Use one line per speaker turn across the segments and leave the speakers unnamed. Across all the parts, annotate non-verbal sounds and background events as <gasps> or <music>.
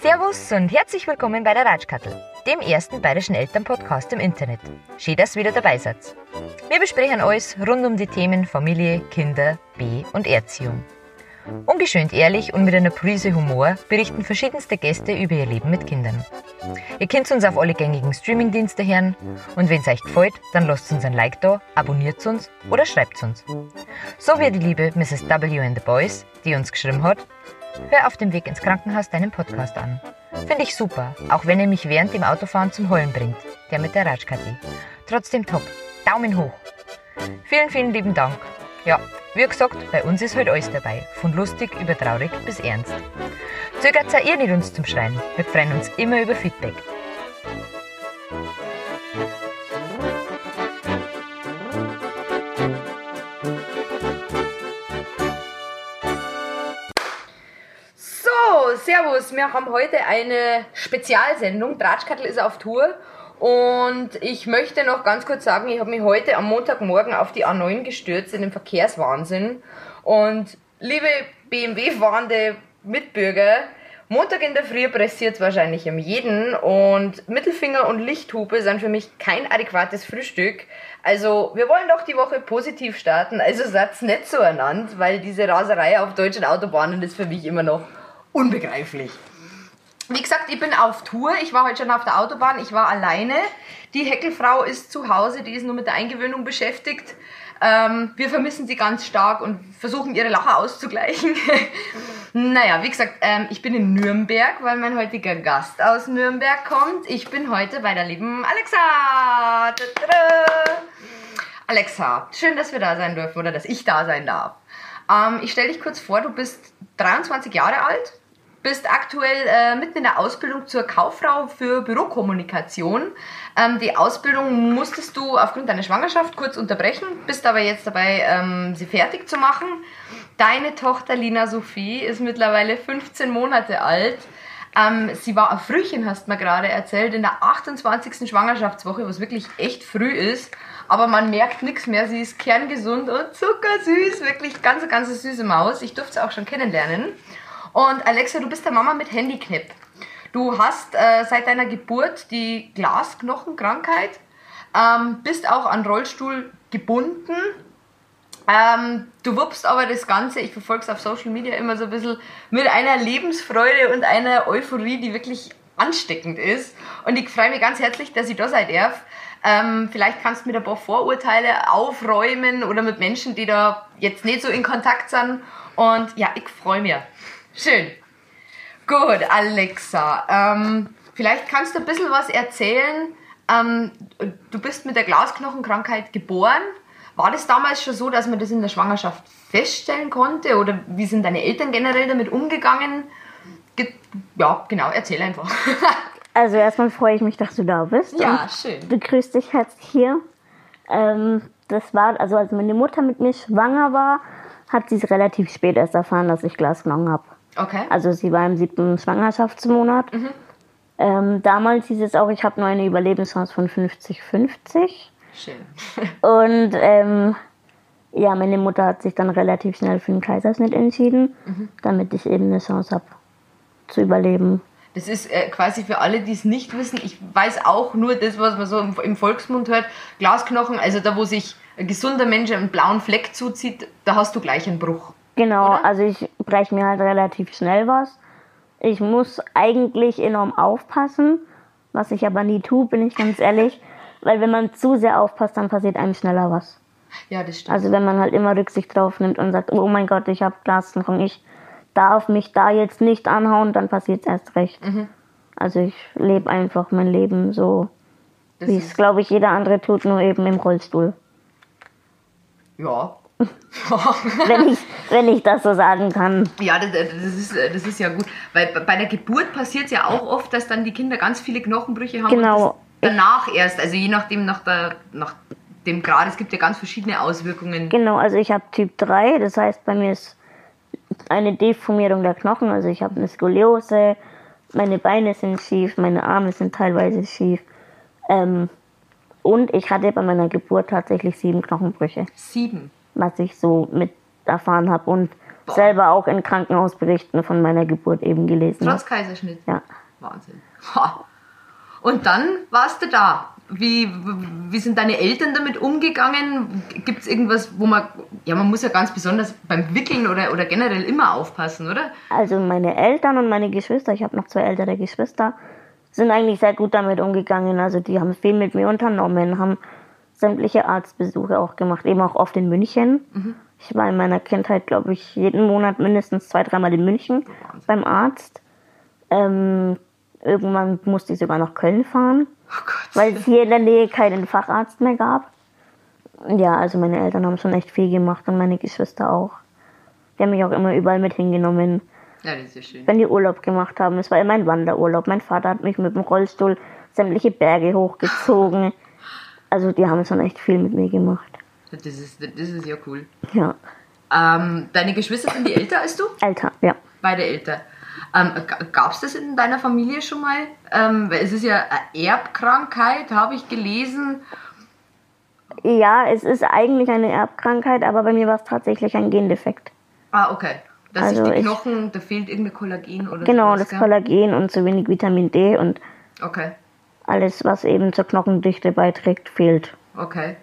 Servus und herzlich willkommen bei der Ratschkattel, dem ersten bayerischen Elternpodcast im Internet. Schön, dass wieder dabei seid. Wir besprechen alles rund um die Themen Familie, Kinder, B- und Erziehung. Ungeschönt ehrlich und mit einer Prise Humor berichten verschiedenste Gäste über ihr Leben mit Kindern. Ihr könnt uns auf alle gängigen Streamingdienste hören und wenn es euch gefällt, dann lasst uns ein Like da, abonniert uns oder schreibt uns. So wie die liebe Mrs. W. and the Boys, die uns geschrieben hat, hör auf dem Weg ins Krankenhaus deinen Podcast an. Finde ich super, auch wenn er mich während dem Autofahren zum Heulen bringt, der mit der Ratschkatti. Trotzdem top, Daumen hoch. Vielen, vielen lieben Dank. Ja, wie gesagt, bei uns ist heute alles dabei, von lustig über traurig bis ernst. Zögert ihr nicht uns zum Schreien, wir freuen uns immer über Feedback. So, Servus, wir haben heute eine Spezialsendung. Tratschkattel ist auf Tour und ich möchte noch ganz kurz sagen, ich habe mich heute am Montagmorgen auf die A9 gestürzt in den Verkehrswahnsinn. Und liebe BMW-fahrende Mitbürger, Montag in der Früh pressiert wahrscheinlich am jeden und Mittelfinger und Lichthupe sind für mich kein adäquates Frühstück. Also wir wollen doch die Woche positiv starten, also Satz nicht so ernannt, weil diese Raserei auf deutschen Autobahnen ist für mich immer noch unbegreiflich. Wie gesagt, ich bin auf Tour. Ich war heute schon auf der Autobahn. Ich war alleine. Die Heckelfrau ist zu Hause. Die ist nur mit der Eingewöhnung beschäftigt. Ähm, wir vermissen sie ganz stark und versuchen ihre Lacher auszugleichen. <laughs> naja, wie gesagt, ähm, ich bin in Nürnberg, weil mein heutiger Gast aus Nürnberg kommt. Ich bin heute bei der lieben Alexa. Tada! Alexa, schön, dass wir da sein dürfen oder dass ich da sein darf. Ähm, ich stelle dich kurz vor, du bist 23 Jahre alt, bist aktuell äh, mitten in der Ausbildung zur Kauffrau für Bürokommunikation. Ähm, die Ausbildung musstest du aufgrund deiner Schwangerschaft kurz unterbrechen, bist aber jetzt dabei, ähm, sie fertig zu machen. Deine Tochter Lina Sophie ist mittlerweile 15 Monate alt. Ähm, sie war ein Frühchen, hast du mir gerade erzählt, in der 28. Schwangerschaftswoche, was wirklich echt früh ist. Aber man merkt nichts mehr. Sie ist kerngesund und zuckersüß. Wirklich ganz, ganz süße Maus. Ich durfte sie auch schon kennenlernen. Und Alexa, du bist der Mama mit Handyknipp. Du hast äh, seit deiner Geburt die Glasknochenkrankheit, ähm, bist auch an Rollstuhl gebunden. Ähm, du wuppst aber das Ganze, ich verfolge es auf Social Media immer so ein bisschen mit einer Lebensfreude und einer Euphorie, die wirklich ansteckend ist. Und ich freue mich ganz herzlich, dass ich da sein darf. Ähm, vielleicht kannst du mit ein paar Vorurteile aufräumen oder mit Menschen, die da jetzt nicht so in Kontakt sind. Und ja, ich freue mich. Schön. Gut, Alexa. Ähm, vielleicht kannst du ein bisschen was erzählen. Ähm, du bist mit der Glasknochenkrankheit geboren. War das damals schon so, dass man das in der Schwangerschaft feststellen konnte? Oder wie sind deine Eltern generell damit umgegangen? Ge ja, genau, erzähl einfach. <laughs>
Also erstmal freue ich mich, dass du da bist.
Ja, schön.
Begrüße dich herzlich hier. Ähm, das war, also als meine Mutter mit mir schwanger war, hat sie es relativ spät erst erfahren, dass ich Glasknochen habe.
Okay.
Also sie war im siebten Schwangerschaftsmonat. Ähm, damals hieß es auch, ich habe nur eine Überlebenschance von 50-50.
Schön. <laughs>
Und ähm, ja, meine Mutter hat sich dann relativ schnell für den Kaiserschnitt entschieden, damit ich eben eine Chance habe zu überleben.
Das ist äh, quasi für alle, die es nicht wissen, ich weiß auch nur das, was man so im, im Volksmund hört, Glasknochen, also da, wo sich ein gesunder Mensch einen blauen Fleck zuzieht, da hast du gleich einen Bruch.
Genau,
Oder?
also ich breche mir halt relativ schnell was. Ich muss eigentlich enorm aufpassen, was ich aber nie tue, bin ich ganz ehrlich. <laughs> Weil wenn man zu sehr aufpasst, dann passiert einem schneller was.
Ja, das stimmt.
Also wenn man halt immer Rücksicht drauf nimmt und sagt, oh mein Gott, ich habe Glasknochen, ich darf mich da jetzt nicht anhauen, dann passiert es erst recht.
Mhm.
Also ich lebe einfach mein Leben so,
das
wie es, glaube ich, jeder andere tut, nur eben im Rollstuhl.
ja. <laughs>
Wenn ich, wenn ich das so sagen kann.
ja, das, das, ist, das ist ja gut. Weil bei der Geburt passiert es ja auch oft, dass dann die Kinder ganz viele Knochenbrüche haben.
Genau.
Danach erst, also je nachdem, nach, der, nach dem Grad, es gibt ja ganz verschiedene Auswirkungen.
Genau, also ich habe Typ 3, das heißt bei mir ist eine Deformierung der Knochen, also ich habe eine Skoliose, Meine Beine sind schief, meine Arme sind teilweise schief. Ähm, und ich hatte bei meiner Geburt tatsächlich sieben Knochenbrüche,
Sieben.
was ich so mit erfahren habe und selber auch in Krankenhausberichten von meiner Geburt eben gelesen habe.
Trotz Kaiserschnitt.
Ja.
Wahnsinn. Ha. Und dann warst du da. Wie, wie sind deine Eltern damit umgegangen? Gibt es irgendwas, wo man, ja, man muss ja ganz besonders beim Wickeln oder, oder generell immer aufpassen, oder?
Also meine Eltern und meine Geschwister, ich habe noch zwei ältere Geschwister, sind eigentlich sehr gut damit umgegangen. Also die haben viel mit mir unternommen, haben sämtliche Arztbesuche auch gemacht, eben auch oft in München. Ich war in meiner Kindheit, glaube ich, jeden Monat mindestens zwei, dreimal in München beim Arzt. Ähm, irgendwann musste ich sogar nach Köln fahren,
Oh Gott.
weil es hier in der Nähe keinen Facharzt mehr gab. Ja, also meine Eltern haben schon echt viel gemacht und meine Geschwister auch. Die haben mich auch immer überall mit hingenommen
ja, das ist ja schön.
wenn die Urlaub gemacht haben. Es war immer ein Wanderurlaub. Mein Vater hat mich mit dem Rollstuhl sämtliche Berge hochgezogen. Also die haben schon echt viel mit mir gemacht.
Das ist, das ist ja cool.
Ja,
Ähm, deine Geschwister sind die älter als du?
Alter, ja.
Beide älter. Ähm, Gab es das in deiner Familie schon mal? Ähm, es ist ja eine Erbkrankheit, habe ich gelesen.
Ja, es ist eigentlich eine Erbkrankheit, aber bei mir war es tatsächlich ein Gendefekt.
Ah, okay. Dass
Also
sich die
ich-
Knochen, da fehlt irgendein Kollagen oder
Genau,
sowas,
das
gell?
Kollagen und zu wenig Vitamin D und
Okay,
alles, was eben zur Knochendichte beiträgt, fehlt.
okay.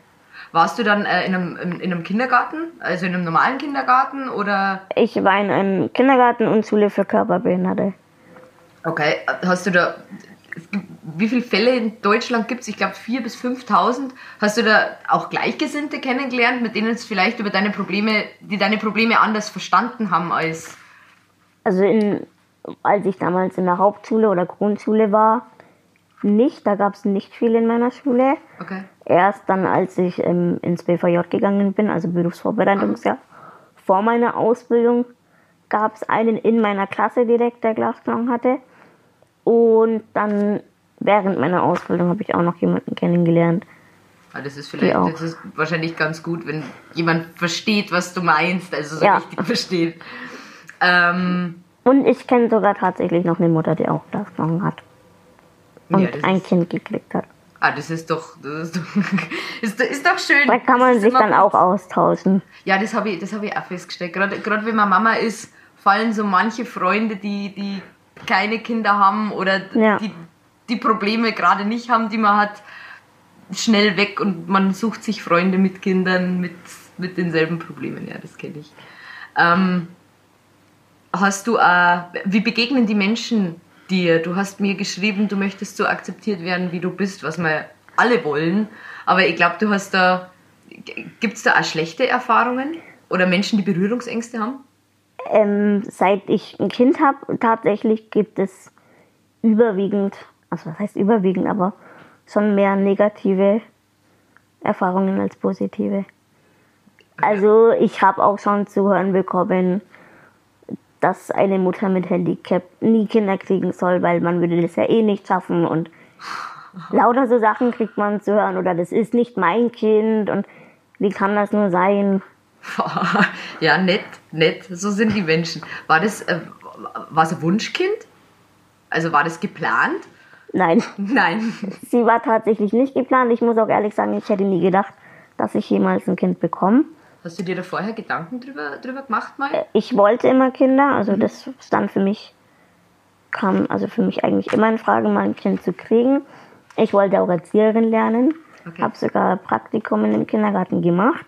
Warst du dann äh, in, einem, in, in einem Kindergarten? Also in einem normalen Kindergarten oder...
Ich war in einem Kindergarten und Schule für Körperbehinderte.
Okay, hast du da... Wie viele Fälle in Deutschland gibt es? Ich glaube 4.000 bis 5.000. Hast du da auch Gleichgesinnte kennengelernt, mit denen es vielleicht über deine Probleme, die deine Probleme anders verstanden haben als...
Also in, als ich damals in der Hauptschule oder Grundschule war, nicht, da gab es nicht viel in meiner Schule.
Okay.
Erst dann, als ich ähm, ins BVJ gegangen bin, also Berufsvorbereitungsjahr, vor meiner Ausbildung, gab es einen in meiner Klasse direkt, der Glasknochen hatte. Und dann während meiner Ausbildung habe ich auch noch jemanden kennengelernt.
Ah, das ist vielleicht,
auch.
das ist wahrscheinlich ganz gut, wenn jemand versteht, was du meinst, also so
Ja.
richtig versteht. Ähm,
Und ich kenne sogar tatsächlich noch eine Mutter, die auch Glasknochen hat. Und
ja,
ein Kind gekriegt hat.
Ah, das ist doch, das ist doch, <laughs> ist, ist doch schön.
Da kann man sich dann
gut.
auch austauschen.
Ja, das habe ich, das hab ich auch festgestellt. Gerade, gerade wenn man Mama ist, fallen so manche Freunde, die, die keine Kinder haben oder
Ja.
die, die Probleme gerade nicht haben, die man hat, schnell weg und man sucht sich Freunde mit Kindern mit, mit denselben Problemen. Ja, das kenne ich. Ähm, hast du, äh, wie begegnen die Menschen dir? Du hast mir geschrieben, du möchtest so akzeptiert werden, wie du bist, was wir alle wollen. Aber ich glaube, du hast da, gibt es da auch schlechte Erfahrungen? Oder Menschen, die Berührungsängste haben?
Ähm, seit ich ein Kind habe, tatsächlich gibt es überwiegend, also was heißt überwiegend, aber schon mehr negative Erfahrungen als positive. Also ich habe auch schon zu hören bekommen, dass eine Mutter mit Handicap nie Kinder kriegen soll, weil man würde das ja eh nicht schaffen und lauter so Sachen kriegt man zu hören oder das ist nicht mein Kind und wie kann das nur sein? <laughs>
ja, nett, nett. So sind die Menschen. War das, äh, war es ein Wunschkind? Also war das geplant?
Nein.
Nein.
Sie war tatsächlich nicht geplant. Ich muss auch ehrlich sagen, ich hätte nie gedacht, dass ich jemals ein Kind bekomme.
Hast du dir da vorher Gedanken drüber, drüber gemacht mal?
Ich wollte immer Kinder, also das stand für mich, kam also für mich eigentlich immer in Frage, mal ein Kind zu kriegen. Ich wollte auch Erzieherin lernen,
Okay.
habe sogar Praktikum in dem Kindergarten gemacht.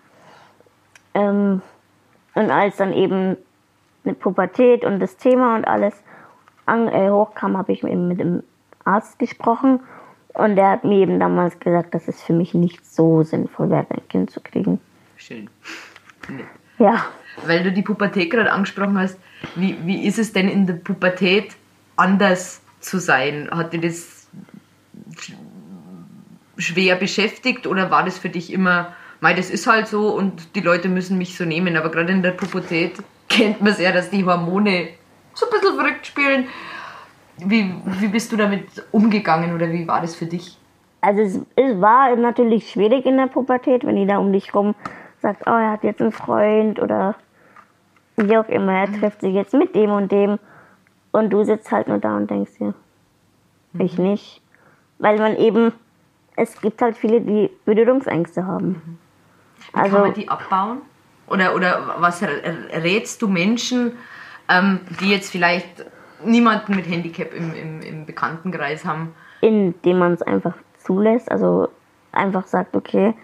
Ähm, und als dann eben eine Pubertät und das Thema und alles an, äh, hochkam, habe ich eben mit dem Arzt gesprochen und der hat mir eben damals gesagt, dass es für mich nicht so sinnvoll wäre, ein Kind zu kriegen.
Schön.
Ja,
Weil du die Pubertät gerade angesprochen hast, wie, wie ist es denn in der Pubertät anders zu sein? Hat dir das sch- schwer beschäftigt oder war das für dich immer, mei, das ist halt so und die Leute müssen mich so nehmen? Aber gerade in der Pubertät kennt man es ja, dass die Hormone so ein bisschen verrückt spielen. Wie, wie bist du damit umgegangen oder wie war das für dich?
Also es, es war natürlich schwierig in der Pubertät, wenn die da um dich rum sagt, oh, er hat jetzt einen Freund oder wie auch immer, er trifft sich jetzt mit dem und dem. Und du sitzt halt nur da und denkst dir, ich nicht. Weil man eben, es gibt halt viele, die Berührungsängste haben.
Kann man die abbauen? Oder, oder was rätst du Menschen, ähm, die jetzt vielleicht niemanden mit Handicap im, im, im Bekanntenkreis haben?
indem man es einfach zulässt, also einfach sagt, okay,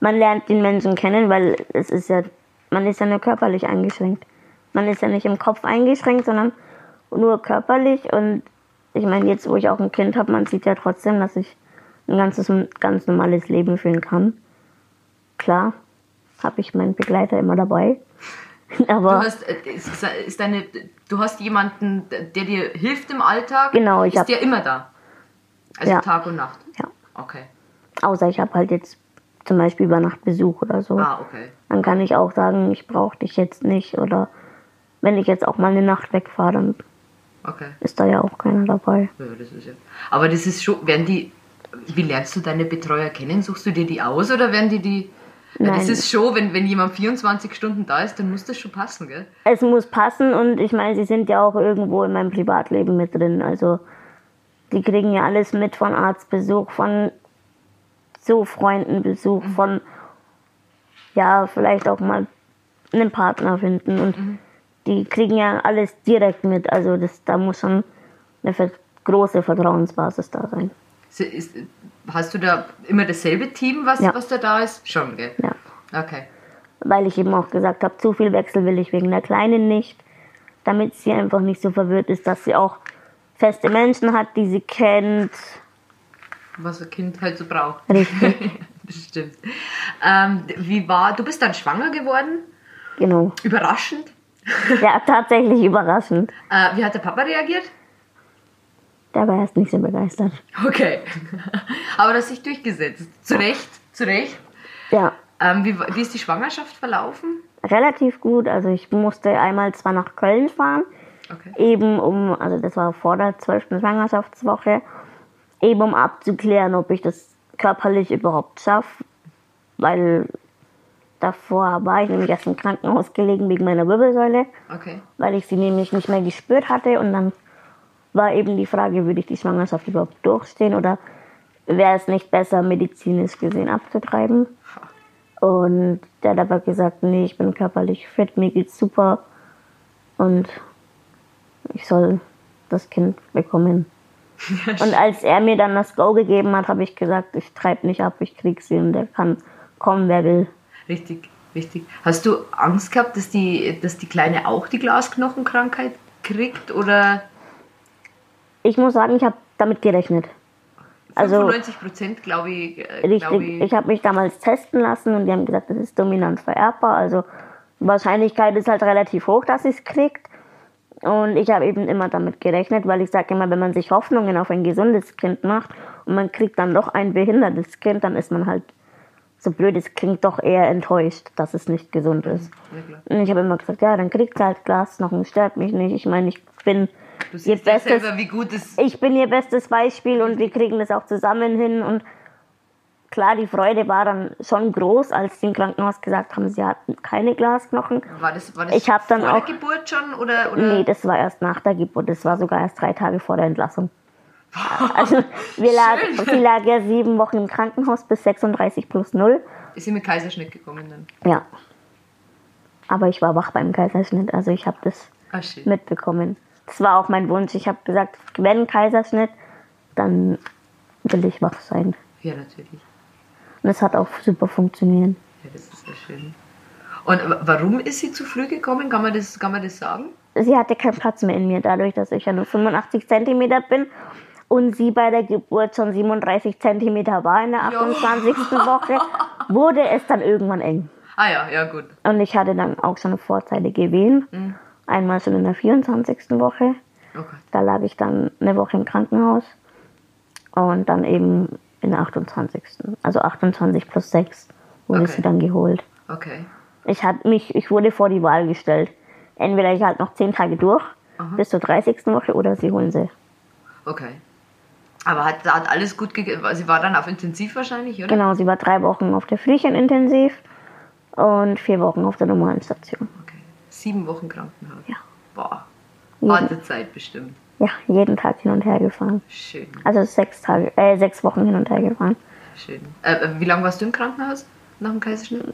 man lernt den Menschen kennen, weil es ist ja, man ist ja nur körperlich eingeschränkt. Man ist ja nicht im Kopf eingeschränkt, sondern nur körperlich und ich meine, jetzt wo ich auch ein Kind habe, man sieht ja trotzdem, dass ich ein ganzes, ganz normales Leben führen kann. Klar, habe ich meinen Begleiter immer dabei. <laughs>
Du
Aber
hast, äh, ist, ist deine, du hast jemanden, der dir hilft im Alltag?
Genau, ich
Ist
hab-
der immer da? Also
Ja.
Tag und Nacht?
ja,
Okay.
außer ich habe halt jetzt zum Beispiel über Nacht Besuch oder so.
Ah, okay.
Dann kann ich auch sagen, ich brauche dich jetzt nicht. Oder wenn ich jetzt auch mal eine Nacht wegfahre, dann
Okay.
ist da ja auch keiner dabei.
Ja, das ist ja. Aber das ist schon, werden die, wie lernst du deine Betreuer kennen? Suchst du dir die aus oder werden die die. Ja, das
Nein.
ist schon, wenn, wenn jemand 24 Stunden da ist, dann muss das schon passen, gell?
Es muss passen und ich meine, sie sind ja auch irgendwo in meinem Privatleben mit drin. Also die kriegen ja alles mit von Arztbesuch, von so Freundenbesuch, von ja, vielleicht auch mal einen Partner finden und die kriegen ja alles direkt mit. Also das, da muss schon eine große Vertrauensbasis da sein.
Ist, hast du da immer dasselbe Team, was,
Ja.
was da da ist? Schon, gell?
Ja.
Okay.
weil ich eben auch gesagt habe, zu viel Wechsel will ich wegen der Kleinen nicht, damit sie einfach nicht so verwirrt ist, dass sie auch feste Menschen hat, die sie kennt.
Was ein Kind halt so braucht.
Richtig, <laughs>
das stimmt. Ähm, wie war, du bist dann schwanger geworden?
genau.
Überraschend.
Ja, <laughs> tatsächlich überraschend.
Äh, wie hat der Papa reagiert?
Der war erst nicht so begeistert.
Okay. <laughs> Aber das hat sich durchgesetzt. Zu Recht, zu Recht.
Ja,
Ähm, wie, wie ist die Schwangerschaft verlaufen?
relativ gut. Also ich musste einmal zwar nach Köln fahren,
Okay.
eben um, also das war vor der 12. Schwangerschaftswoche, eben um abzuklären, ob ich das körperlich überhaupt schaffe, weil davor war ich nämlich erst im Krankenhaus gelegen wegen meiner Wirbelsäule,
Okay.
weil ich sie nämlich nicht mehr gespürt hatte und dann war eben die Frage, würde ich die Schwangerschaft überhaupt durchstehen oder wäre es nicht besser, medizinisch gesehen abzutreiben? Und der hat aber gesagt, nee, ich bin körperlich fit, mir geht's super und ich soll das Kind bekommen. Und als er mir dann das Go gegeben hat, habe ich gesagt, ich treibe nicht ab, ich krieg sie und der kann kommen, wer will.
Richtig, richtig. Hast du Angst gehabt, dass die, dass die Kleine auch die Glasknochenkrankheit kriegt? Oder
Ich muss sagen, ich habe damit gerechnet. Also
95 Prozent, glaube ich. Äh, glaub
richtig,
ich.
ich habe mich damals testen lassen und die haben gesagt, das ist dominant vererbbar. Also Wahrscheinlichkeit ist halt relativ hoch, dass sie es kriegt. Und ich habe eben immer damit gerechnet, weil ich sage immer, wenn man sich Hoffnungen auf ein gesundes Kind macht und man kriegt dann doch ein behindertes Kind, dann ist man halt, so blöd es klingt, doch eher enttäuscht, dass es nicht gesund ist.
Ja.
Und ich habe immer gesagt, ja, dann kriegt halt Glasknochen, stört mich nicht. Ich meine, ich bin ihr bestes
selber,
ich bin ihr bestes Beispiel und wir kriegen das auch zusammen hin. Und klar, die Freude war dann schon groß, als sie im Krankenhaus gesagt haben, sie hatten keine Glasknochen.
war. Das, war das
Ich hab dann
vor
auch-
der Geburt schon? Oder, oder?
Nee, das war erst nach der Geburt. Das war sogar erst drei Tage vor der Entlassung. Also wir lag, sie lag ja sieben Wochen im Krankenhaus bis 36 plus 0.
Ist sie mit Kaiserschnitt gekommen dann?
Ja. Aber ich war wach beim Kaiserschnitt, also ich habe das
shit.
mitbekommen. Das war auch mein Wunsch. Ich habe gesagt, wenn Kaiserschnitt, dann will ich wach sein.
Ja, natürlich.
Und es hat auch super funktioniert.
Ja, das ist sehr schön. Und wa- warum ist sie zu früh gekommen? Kann man das, kann man das sagen?
Sie hatte keinen Platz mehr in mir, dadurch, dass ich ja nur 85 Zentimeter bin und sie bei der Geburt schon 37 Zentimeter war in der 28. Woche, <laughs> wurde es dann irgendwann eng.
Ah ja, ja gut.
Und ich hatte dann auch schon vorzeitige Wehen. Einmal schon in der 24. Woche.
Oh Gott.
Da lag ich dann eine Woche im Krankenhaus. Und dann eben in der 28. Also 28 plus 6 wurde
Okay.
sie dann geholt.
Okay.
Ich, hat mich, ich wurde vor die Wahl gestellt. Entweder ich halt noch 10 Tage durch bis zur 30. Woche oder sie holen sie.
Okay. Aber hat, hat alles gut gegeben? Sie war dann auf Intensiv wahrscheinlich, oder?
Genau, sie war drei Wochen auf der Frühchenintensiv und vier Wochen auf der normalen Station.
Okay. Sieben Wochen Krankenhaus.
Ja.
Boah. Wartezeit bestimmt.
Ja, jeden Tag hin und her gefahren.
Schön,
Also sechs Tage, äh, sechs Wochen hin und her gefahren.
schön. Äh, äh, wie lange warst du im Krankenhaus nach dem Kaiserschnitt?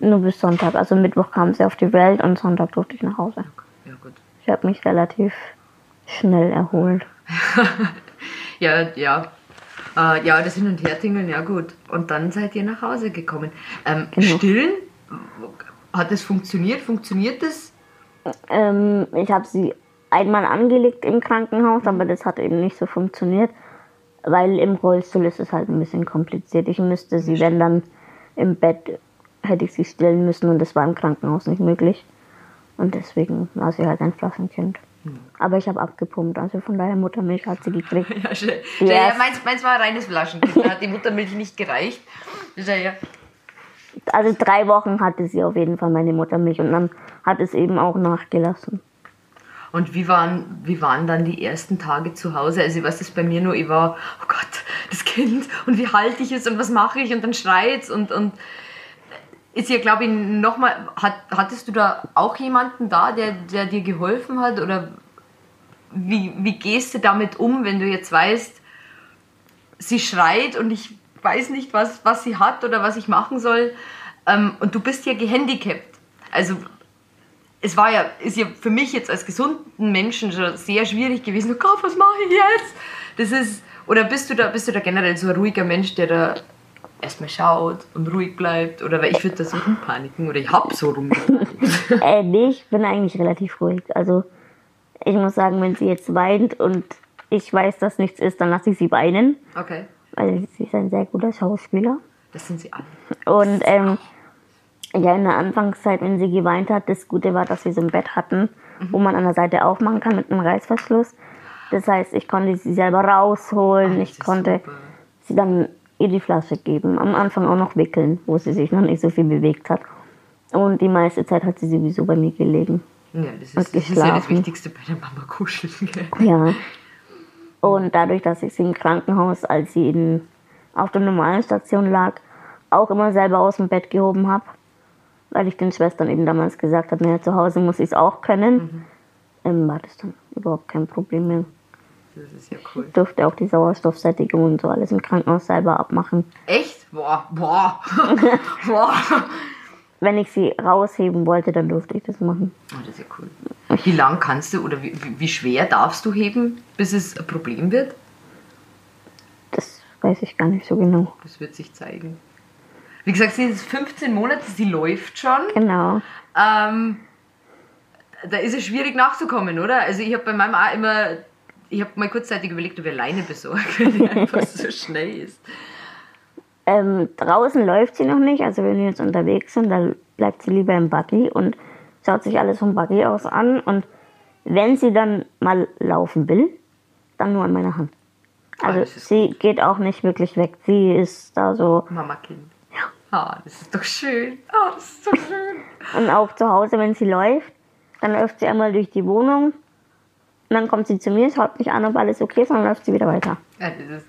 Nur bis Sonntag. Also Mittwoch kam sie auf die Welt und Sonntag durfte ich nach Hause.
Ja, gut.
Ich habe mich relativ schnell erholt. <laughs>
Ja, ja. Äh, ja, das Hin- und Hertingeln, ja gut. Und dann seid ihr nach Hause gekommen. Ähm,
Genau.
Stillen, hat das funktioniert? Funktioniert das?
Ähm, ich habe sie einmal angelegt im Krankenhaus, aber das hat eben nicht so funktioniert, weil im Rollstuhl ist es halt ein bisschen kompliziert. Ich müsste sie, wenn dann im Bett, hätte ich sie stillen müssen und das war im Krankenhaus nicht möglich. Und deswegen war sie halt ein Flaschenkind. Aber ich habe abgepumpt, also von daher Muttermilch hat sie gekriegt. <laughs>
Ja, schön.
Ja.
Ja, meins, meins war ein reines Flaschenkind. Da hat die Muttermilch nicht gereicht. Ja, ja.
Also drei Wochen hatte sie auf jeden Fall meine Muttermilch und dann hat es eben auch nachgelassen.
Und wie waren, wie waren dann die ersten Tage zu Hause? Also, was ist bei mir nur, ich war, oh Gott, das Kind und wie halte ich es und was mache ich und dann schreit und, und ist ja, glaube ich, nochmal, hat, hattest du da auch jemanden da, der, der dir geholfen hat oder wie, wie gehst du damit um, wenn du jetzt weißt, sie schreit und ich weiß nicht, was, was sie hat oder was ich machen soll ähm, und du bist ja gehandicapt. Also es war ja, ist ja für mich jetzt als gesunden Menschen schon sehr schwierig gewesen. Oh Gott, was mache ich jetzt? Das ist, oder bist du da, bist du da generell so ein ruhiger Mensch, der da erstmal schaut und ruhig bleibt? Oder weil ich würde da so rumpaniken oder ich hab so rumgepanikt. <laughs>
Äh, nee, ich bin eigentlich relativ ruhig. Also ich muss sagen, wenn sie jetzt weint und ich weiß, dass nichts ist, dann lasse ich sie weinen,
Okay,
weil sie ist ein sehr guter Schauspieler.
das sind sie alle.
Und ähm, ja, in der Anfangszeit, wenn sie geweint hat, das Gute war, dass wir so ein Bett hatten, wo man an der Seite aufmachen kann mit einem Reißverschluss. Das heißt, ich konnte sie selber rausholen,
das
ich konnte
super.
sie dann ihr die Flasche geben. Am Anfang auch noch wickeln, wo sie sich noch nicht so viel bewegt hat. Und die meiste Zeit hat sie sowieso bei mir gelegen.
Ja, das
Und
ist, das ist ja das. Wichtigste bei der Mama kuscheln. Gell?
Ja. Und dadurch, dass ich sie im Krankenhaus, als sie in, auf der normalen Station lag, auch immer selber aus dem Bett gehoben habe, weil ich den Schwestern eben damals gesagt habe, naja, zu Hause muss ich es auch können, ähm, war das dann überhaupt kein Problem mehr.
Das ist ja cool.
Ich durfte auch die Sauerstoffsättigung und so alles im Krankenhaus selber abmachen.
Echt? Boah, boah, <laughs> boah.
Wenn ich sie rausheben wollte, dann durfte ich das machen.
Oh, das ist ja cool. Wie lang kannst du oder wie wie schwer darfst du heben, bis es ein Problem wird?
Das weiß ich gar nicht so genau.
Das wird sich zeigen. Wie gesagt, sie ist 15 Monate, sie läuft schon.
Genau.
Ähm, da ist es schwierig nachzukommen, oder? Also ich habe bei meinem auch immer, ich habe mal kurzzeitig überlegt, ob ich alleine besorge, weil <laughs> die einfach so schnell ist.
Ähm, draußen läuft sie noch nicht, also wenn wir jetzt unterwegs sind, dann bleibt sie lieber im Buggy und schaut sich alles vom Buggy aus an. Und wenn sie dann mal laufen will, dann nur an meiner Hand. Also
das ist
sie geht auch nicht wirklich weg. Sie ist da so.
Mama-Kind. Ja. Ah, das ist doch schön. Ah, das ist so schön.
Und auch zu Hause, wenn sie läuft, dann läuft sie einmal durch die Wohnung. Und dann kommt sie zu mir, schaut mich an, ob alles okay ist, und dann läuft sie wieder weiter.
Ja, das ist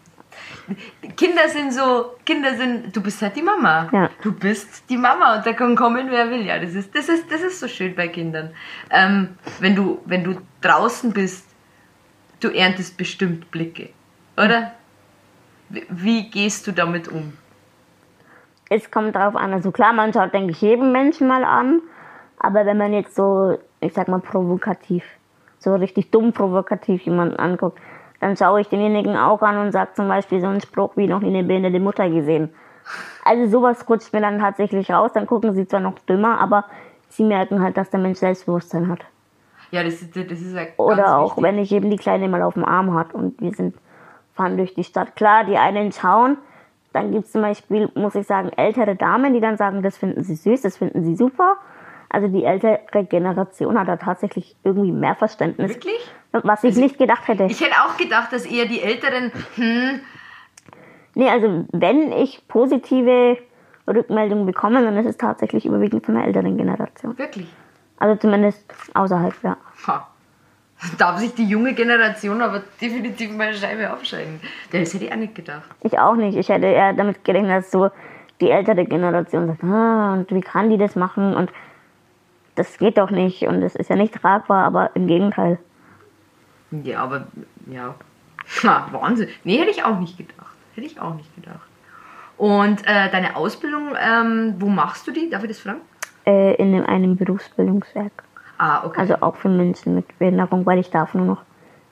Kinder sind so, Kinder sind, du bist halt die Mama.
Ja.
Du bist die Mama und da kann kommen, wer will. Ja, das ist, das ist, das ist so schön bei Kindern. Ähm, wenn, du, wenn du draußen bist, du erntest bestimmt Blicke, oder? Wie gehst du damit um?
Es kommt darauf an, also klar, man schaut, denke ich, jeden Menschen mal an. Aber wenn man jetzt so, ich sag mal, provokativ, so richtig dumm provokativ jemanden anguckt, dann schaue ich denjenigen auch an und sage zum Beispiel so einen Spruch wie noch nie eine behinderte Mutter gesehen. Also sowas rutscht mir dann tatsächlich raus. Dann gucken sie zwar noch dümmer, aber sie merken halt, dass der Mensch Selbstbewusstsein hat.
Ja, das ist, das ist ja
Oder auch,
wichtig.
wenn ich eben die Kleine mal auf dem Arm hat und wir sind, fahren durch die Stadt. Klar, die einen schauen, dann gibt es zum Beispiel, muss ich sagen, ältere Damen, die dann sagen, das finden sie süß, das finden sie super. Also die ältere Generation hat da tatsächlich irgendwie mehr Verständnis.
Wirklich?
Was ich nicht gedacht hätte.
Ich hätte auch gedacht, dass eher die Älteren, hm,
nee, also wenn ich positive Rückmeldungen bekomme, dann ist es tatsächlich überwiegend von der älteren Generation.
wirklich.
Also zumindest außerhalb, ja.
Ha. Darf sich die junge Generation aber definitiv mal eine Scheibe aufschneiden. Das hätte ich auch nicht gedacht.
Ich auch nicht. Ich hätte eher damit gerechnet, dass so die ältere Generation sagt, ah, und wie kann die das machen? Und das geht doch nicht und es ist ja nicht tragbar, aber im Gegenteil.
Ja, aber ja. Ha, Wahnsinn. Nee, hätte ich auch nicht gedacht. Hätte ich auch nicht gedacht. Und äh, deine Ausbildung, ähm, wo machst du die? Darf ich das fragen?
Äh, in einem Berufsbildungswerk.
Ah, okay.
Also auch für Menschen mit Behinderung, weil ich darf nur noch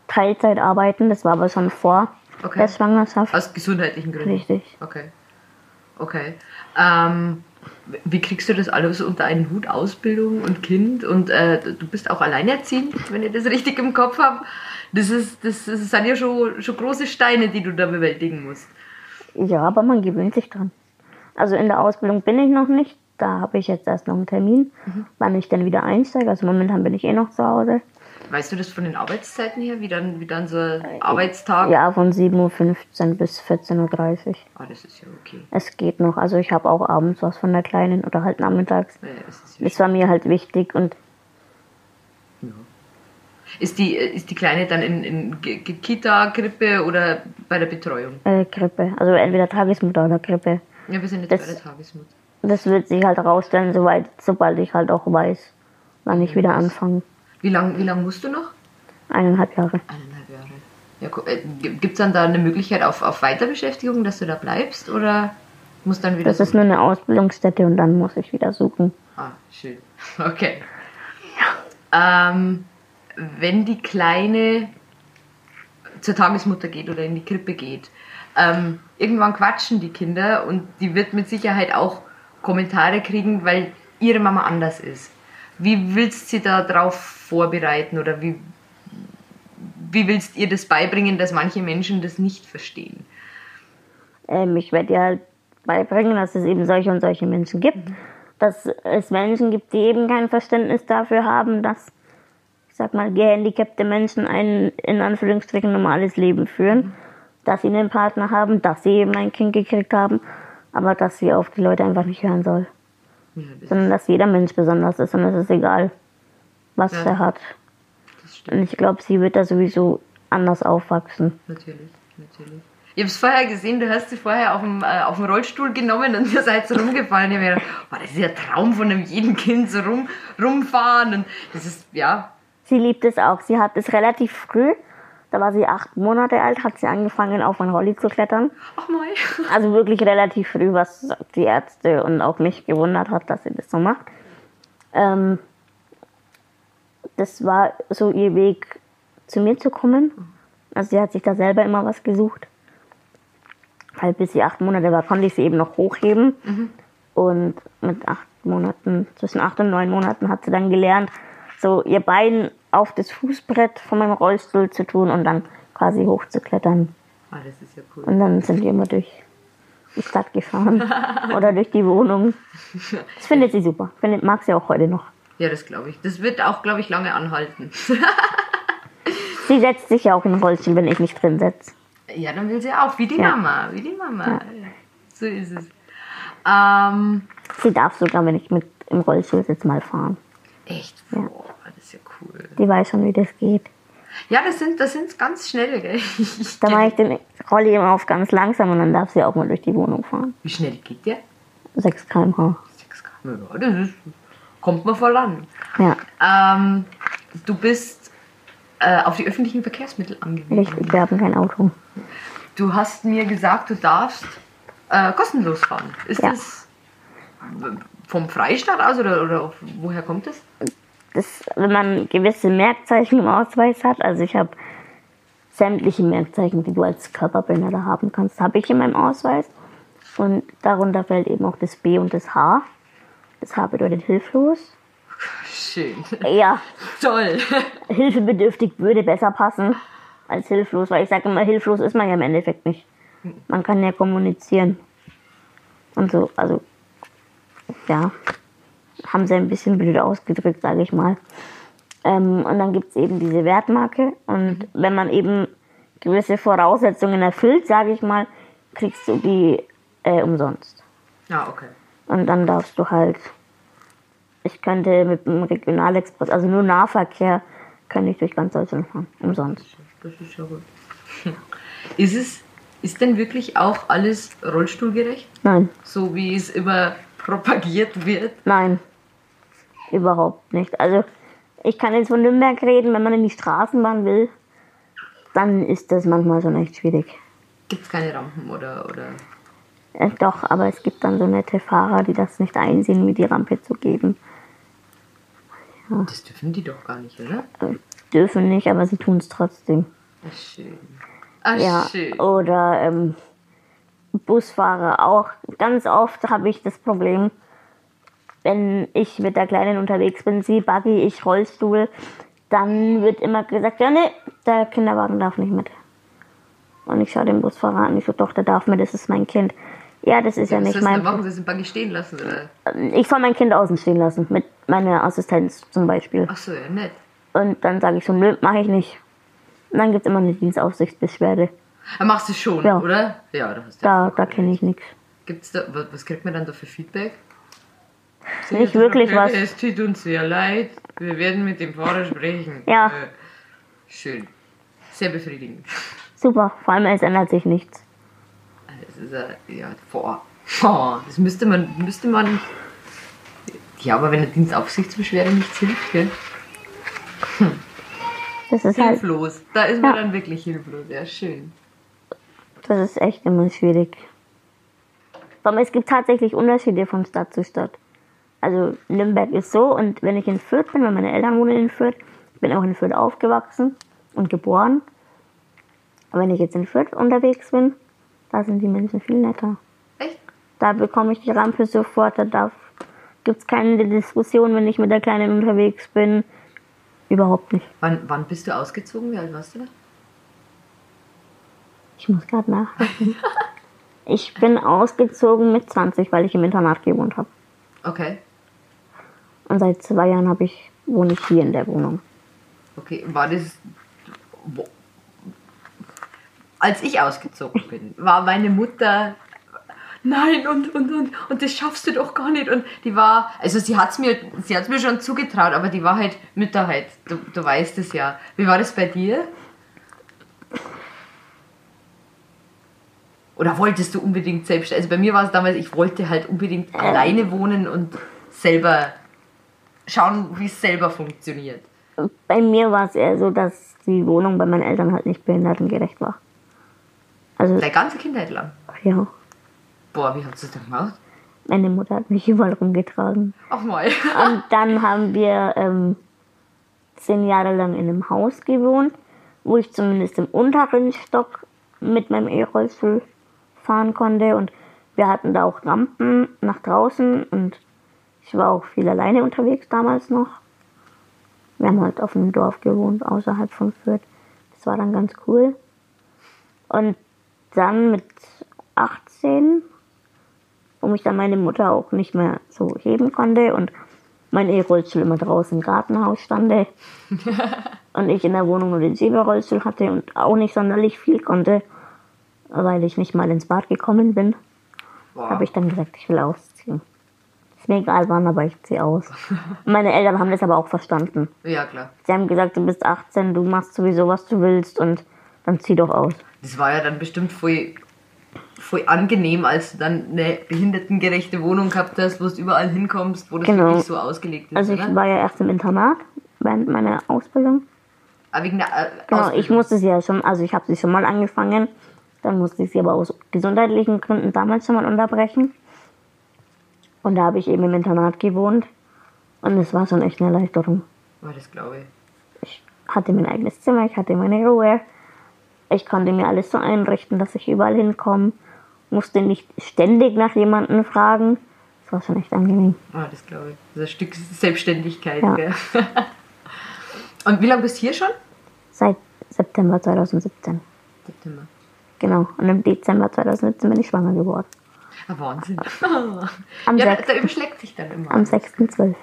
Teilzeit arbeiten. Das war aber schon vor
Okay.
der Schwangerschaft.
Aus gesundheitlichen Gründen.
Richtig.
Okay. Okay. Ähm, wie kriegst du das alles unter einen Hut? Ausbildung und Kind und äh, du bist auch alleinerziehend, wenn ich das richtig im Kopf habe. Das, ist, das, das sind ja schon, schon große Steine, die du da bewältigen musst.
Ja, aber man gewöhnt sich dran. Also in der Ausbildung bin ich noch nicht. Da habe ich jetzt erst noch einen Termin, wann ich dann wieder einsteige. Also momentan bin ich eh noch zu Hause.
Weißt du das von den Arbeitszeiten her, wie dann, wie dann so ein Arbeitstag?
Ja, von 7.15 Uhr bis 14.30 Uhr.
Ah, das ist ja okay.
Es geht noch. Also ich habe auch abends was von der Kleinen oder halt nachmittags.
Ja, das ja
Das war mir halt wichtig und
ist, die, ist die Kleine dann in, in Kita, Krippe oder bei der Betreuung?
äh, Grippe. Also entweder Tagesmutter oder Grippe.
Ja, wir sind jetzt
Das-
bei der Tagesmutter.
Das wird sich halt herausstellen, soweit, sobald ich halt auch weiß, wann ich wieder anfange.
Wie lange wie lang musst du noch?
Eineinhalb Jahre.
Eineinhalb Jahre. Ja, äh, Gibt es dann da eine Möglichkeit auf, auf Weiterbeschäftigung, dass du da bleibst? Oder musst dann wieder
Das ist
suchen?
nur eine Ausbildungsstätte und dann muss ich wieder suchen.
Ah, schön. <laughs> Okay. Ähm, wenn die Kleine zur Tagesmutter geht oder in die Krippe geht, ähm, irgendwann quatschen die Kinder und die wird mit Sicherheit auch Kommentare kriegen, weil ihre Mama anders ist. Wie willst du sie da drauf vorbereiten oder wie, wie willst ihr das beibringen, dass manche Menschen das nicht verstehen?
Ähm, ich werde dir halt beibringen, dass es eben solche und solche Menschen gibt. Dass es Menschen gibt, die eben kein Verständnis dafür haben, dass, ich sag mal, gehandicapte Menschen ein in Anführungsstrichen normales Leben führen. Dass sie einen Partner haben, dass sie eben ein Kind gekriegt haben, aber dass sie auf die Leute einfach nicht hören soll.
Ja, das,
Sondern dass jeder Mensch besonders ist und es ist egal, was
Ja.
er hat.
das stimmt.
Und ich glaube, sie wird da sowieso anders aufwachsen.
Natürlich, natürlich. Ich habe es vorher gesehen, du hast sie vorher auf dem, äh, auf dem Rollstuhl genommen und ihr seid so rumgefallen. Ich habe mir gedacht, oh, das ist ja Traum von einem jeden Kind, so rum, rumfahren. Und das ist, ja,
Sie liebt es auch. Sie hat es relativ früh, da war sie acht Monate alt, hat sie angefangen, auf ein Rolli zu klettern.
ach mal. <laughs>
Also wirklich relativ früh, was die Ärzte und auch mich gewundert hat, dass sie das so macht. Ähm, das war so ihr Weg, zu mir zu kommen. Also sie hat sich da selber immer was gesucht. Halt bis sie acht Monate war, konnte ich sie eben noch hochheben. Und mit acht Monaten, zwischen acht und neun Monaten hat sie dann gelernt, so ihr Bein auf das Fußbrett von meinem Rollstuhl zu tun und dann quasi hochzuklettern.
Ah, das ist ja cool.
Und dann sind wir immer durch die Stadt gefahren <laughs> oder durch die Wohnung. Das findet sie super. Findet, mag sie auch heute noch.
Ja, das glaube ich. Das wird auch, glaube ich, lange anhalten. <laughs>
Sie setzt sich ja auch in den Rollstuhl, wenn ich mich drin setze.
ja, dann will sie auch, wie die
Ja.
Mama, wie die Mama. So ist es. Ähm,
Sie darf sogar, wenn ich mit im Rollstuhl sitze, mal fahren.
Echt? Boah, das ist ja cool.
Die weiß schon, wie das geht.
Ja, das sind, das sind ganz schnell, gell?
Da mache ich den Rolli immer auf ganz langsam und dann darf sie auch mal durch die Wohnung fahren.
Wie schnell geht der?
6 km/h.
6 km. Ja, das ist, kommt man voran.
Ja,
Ähm, du bist äh, auf die öffentlichen Verkehrsmittel angewiesen.
richtig. Wir haben kein Auto.
Du hast mir gesagt, du darfst äh, kostenlos fahren. Ist
Ja.
das vom Freistaat aus oder, oder woher kommt das?
das, wenn man gewisse Merkzeichen im Ausweis hat, also ich habe sämtliche Merkzeichen, die du als Körperbehinderter haben kannst, habe ich in meinem Ausweis. Und darunter fällt eben auch das B und das H. Das H bedeutet hilflos.
Schön.
Ja,
Toll. <laughs>
hilfebedürftig würde besser passen als hilflos, weil ich sage immer, hilflos ist man ja im Endeffekt nicht. Man kann ja kommunizieren. Und so, also, ja, haben sie ein bisschen blöd ausgedrückt, sage ich mal. Ähm, und dann gibt es eben diese Wertmarke. Und wenn man eben gewisse Voraussetzungen erfüllt, sage ich mal, kriegst du die äh, umsonst.
Ja, okay.
Und dann darfst du halt, ich könnte mit dem Regionalexpress, also nur Nahverkehr, könnte ich durch ganz Deutschland fahren, umsonst.
Das ist ja gut. Ist es, ist denn wirklich auch alles rollstuhlgerecht?
Nein,
So wie es immer propagiert wird?
nein. Überhaupt nicht. Also ich kann jetzt von Nürnberg reden, wenn man in die Straßenbahn will, dann ist das manchmal schon echt schwierig.
Gibt es keine Rampen oder, oder.
Äh, doch, aber es gibt dann so nette Fahrer, die das nicht einsehen, mir die Rampe zu geben.
Das dürfen die doch gar nicht, oder?
Äh, dürfen nicht, aber sie tun es trotzdem.
Ach, schön. Ach,
Ja,
schön.
oder ähm, Busfahrer auch. Ganz oft habe ich das Problem, wenn ich mit der Kleinen unterwegs bin, sie Buggy, ich Rollstuhl, dann wird immer gesagt, ja nee, der Kinderwagen darf nicht mit. Und ich schaue den Busfahrer an, ich so, doch, der darf mit, das ist mein Kind. Ja, das ist ja,
Was
nicht mein
dann machen sie im Buggy stehen lassen, oder?
Ich soll mein Kind außen stehen lassen, mit meiner Assistenz zum Beispiel.
Ach so, ja, nett.
Und dann sage ich so, nö, mache ich nicht. Und dann gibt es immer eine Dienstaufsichtsbeschwerde.
Aber machst du schon,
Ja.
oder? Ja, da hast du
Da, da kenne ich nichts.
Gibt's da, was, kriegt man dann da für Feedback?
Nicht wirklich was.
Es tut uns sehr leid. Wir werden mit dem Fahrer sprechen.
Ja.
Äh, schön. Sehr befriedigend.
Super, vor allem es ändert sich nichts.
Das ist ja, ja, vor. Oh, das müsste man, müsste man. Ja, aber wenn eine Dienstaufsichtsbeschwerde nichts hilft, gell?
Das ist halt,
Hilflos. Da ist man
Ja.
dann wirklich hilflos. Ja, schön.
Das ist echt immer schwierig. Aber es gibt tatsächlich Unterschiede von Stadt zu Stadt. Also Nürnberg ist so und wenn ich in Fürth bin, weil meine Eltern wohnen in Fürth, ich bin auch in Fürth aufgewachsen und geboren. Aber wenn ich jetzt in Fürth unterwegs bin, da sind die Menschen viel netter.
Echt?
Da bekomme ich die Rampe sofort, da gibt es keine Diskussion, wenn ich mit der Kleinen unterwegs bin. Überhaupt nicht.
Wann, wann bist du ausgezogen? Wie alt warst du da?
Ich muss gerade nachdenken. <laughs> ich bin ausgezogen mit 20, weil ich im Internat gewohnt habe.
Okay.
Und seit zwei Jahren habe ich, wohne ich hier in der Wohnung.
Okay, war das. Wo, als ich ausgezogen bin, war meine Mutter. Nein, und, und, und, und das schaffst du doch gar nicht. Und die war, also sie hat es mir, sie hat's mir schon zugetraut, aber die war halt Mütter halt. Du, du weißt es ja. Wie war das bei dir? Oder wolltest du unbedingt selbst? Also bei mir war es damals, ich wollte halt unbedingt alleine wohnen und selber schauen, wie es selber funktioniert.
Bei mir war es eher so, dass die Wohnung bei meinen Eltern halt nicht behindertengerecht war. Also,
Deine ganze Kindheit lang.
ja,
Boah, wie hast du das denn gemacht?
meine Mutter hat mich <laughs> überall rumgetragen.
Ach mal. <laughs>
Und dann haben wir ähm, zehn Jahre lang in einem Haus gewohnt, wo ich zumindest im unteren Stock mit meinem E-Rollstuhl fahren konnte. Und wir hatten da auch Rampen nach draußen und ich war auch viel alleine unterwegs damals noch. Wir haben halt auf einem Dorf gewohnt, außerhalb von Fürth. Das war dann ganz cool. Und dann mit 18 wo mich dann meine Mutter auch nicht mehr so heben konnte und mein E-Rollstuhl immer draußen im Gartenhaus stande <laughs> und ich in der Wohnung nur den Schieberollstuhl hatte und auch nicht sonderlich viel konnte, weil ich nicht mal ins Bad gekommen bin, habe ich dann gesagt, ich will ausziehen. Ist mir egal wann, aber ich ziehe aus. <laughs> Meine Eltern haben das aber auch verstanden.
Ja, klar.
Sie haben gesagt, du bist 18, du machst sowieso, was du willst und dann zieh doch aus.
Das war ja dann bestimmt voll, voll angenehm, als du dann eine behindertengerechte Wohnung gehabt hast, wo du überall hinkommst, wo das
Genau.
wirklich so ausgelegt ist,
Also ich
oder?
war ja erst im Internat während meiner Ausbildung.
Aber wegen der äh,
Genau,
Ausbildung.
ich musste sie ja schon, also ich habe sie schon mal angefangen, dann musste ich sie aber aus gesundheitlichen Gründen damals schon mal unterbrechen. Und da habe ich eben im Internat gewohnt und es war schon echt eine Erleichterung.
War das, glaube ich.
Ich hatte mein eigenes Zimmer, ich hatte meine Ruhe, ich konnte mir alles so einrichten, dass ich überall hinkomme, musste nicht ständig nach jemandem fragen. Das war schon echt angenehm.
Ah, das glaube ich. Das ist ein Stück Selbstständigkeit,
Ja.
gell? <laughs> Und wie lange bist du hier schon?
Seit September 2017.
September.
Genau, und im Dezember 2017 bin ich schwanger geworden.
Ah, Wahnsinn.
Am, <laughs>
ja, da,
sech-
da überschlägt sich dann immer.
am
alles.
6.12.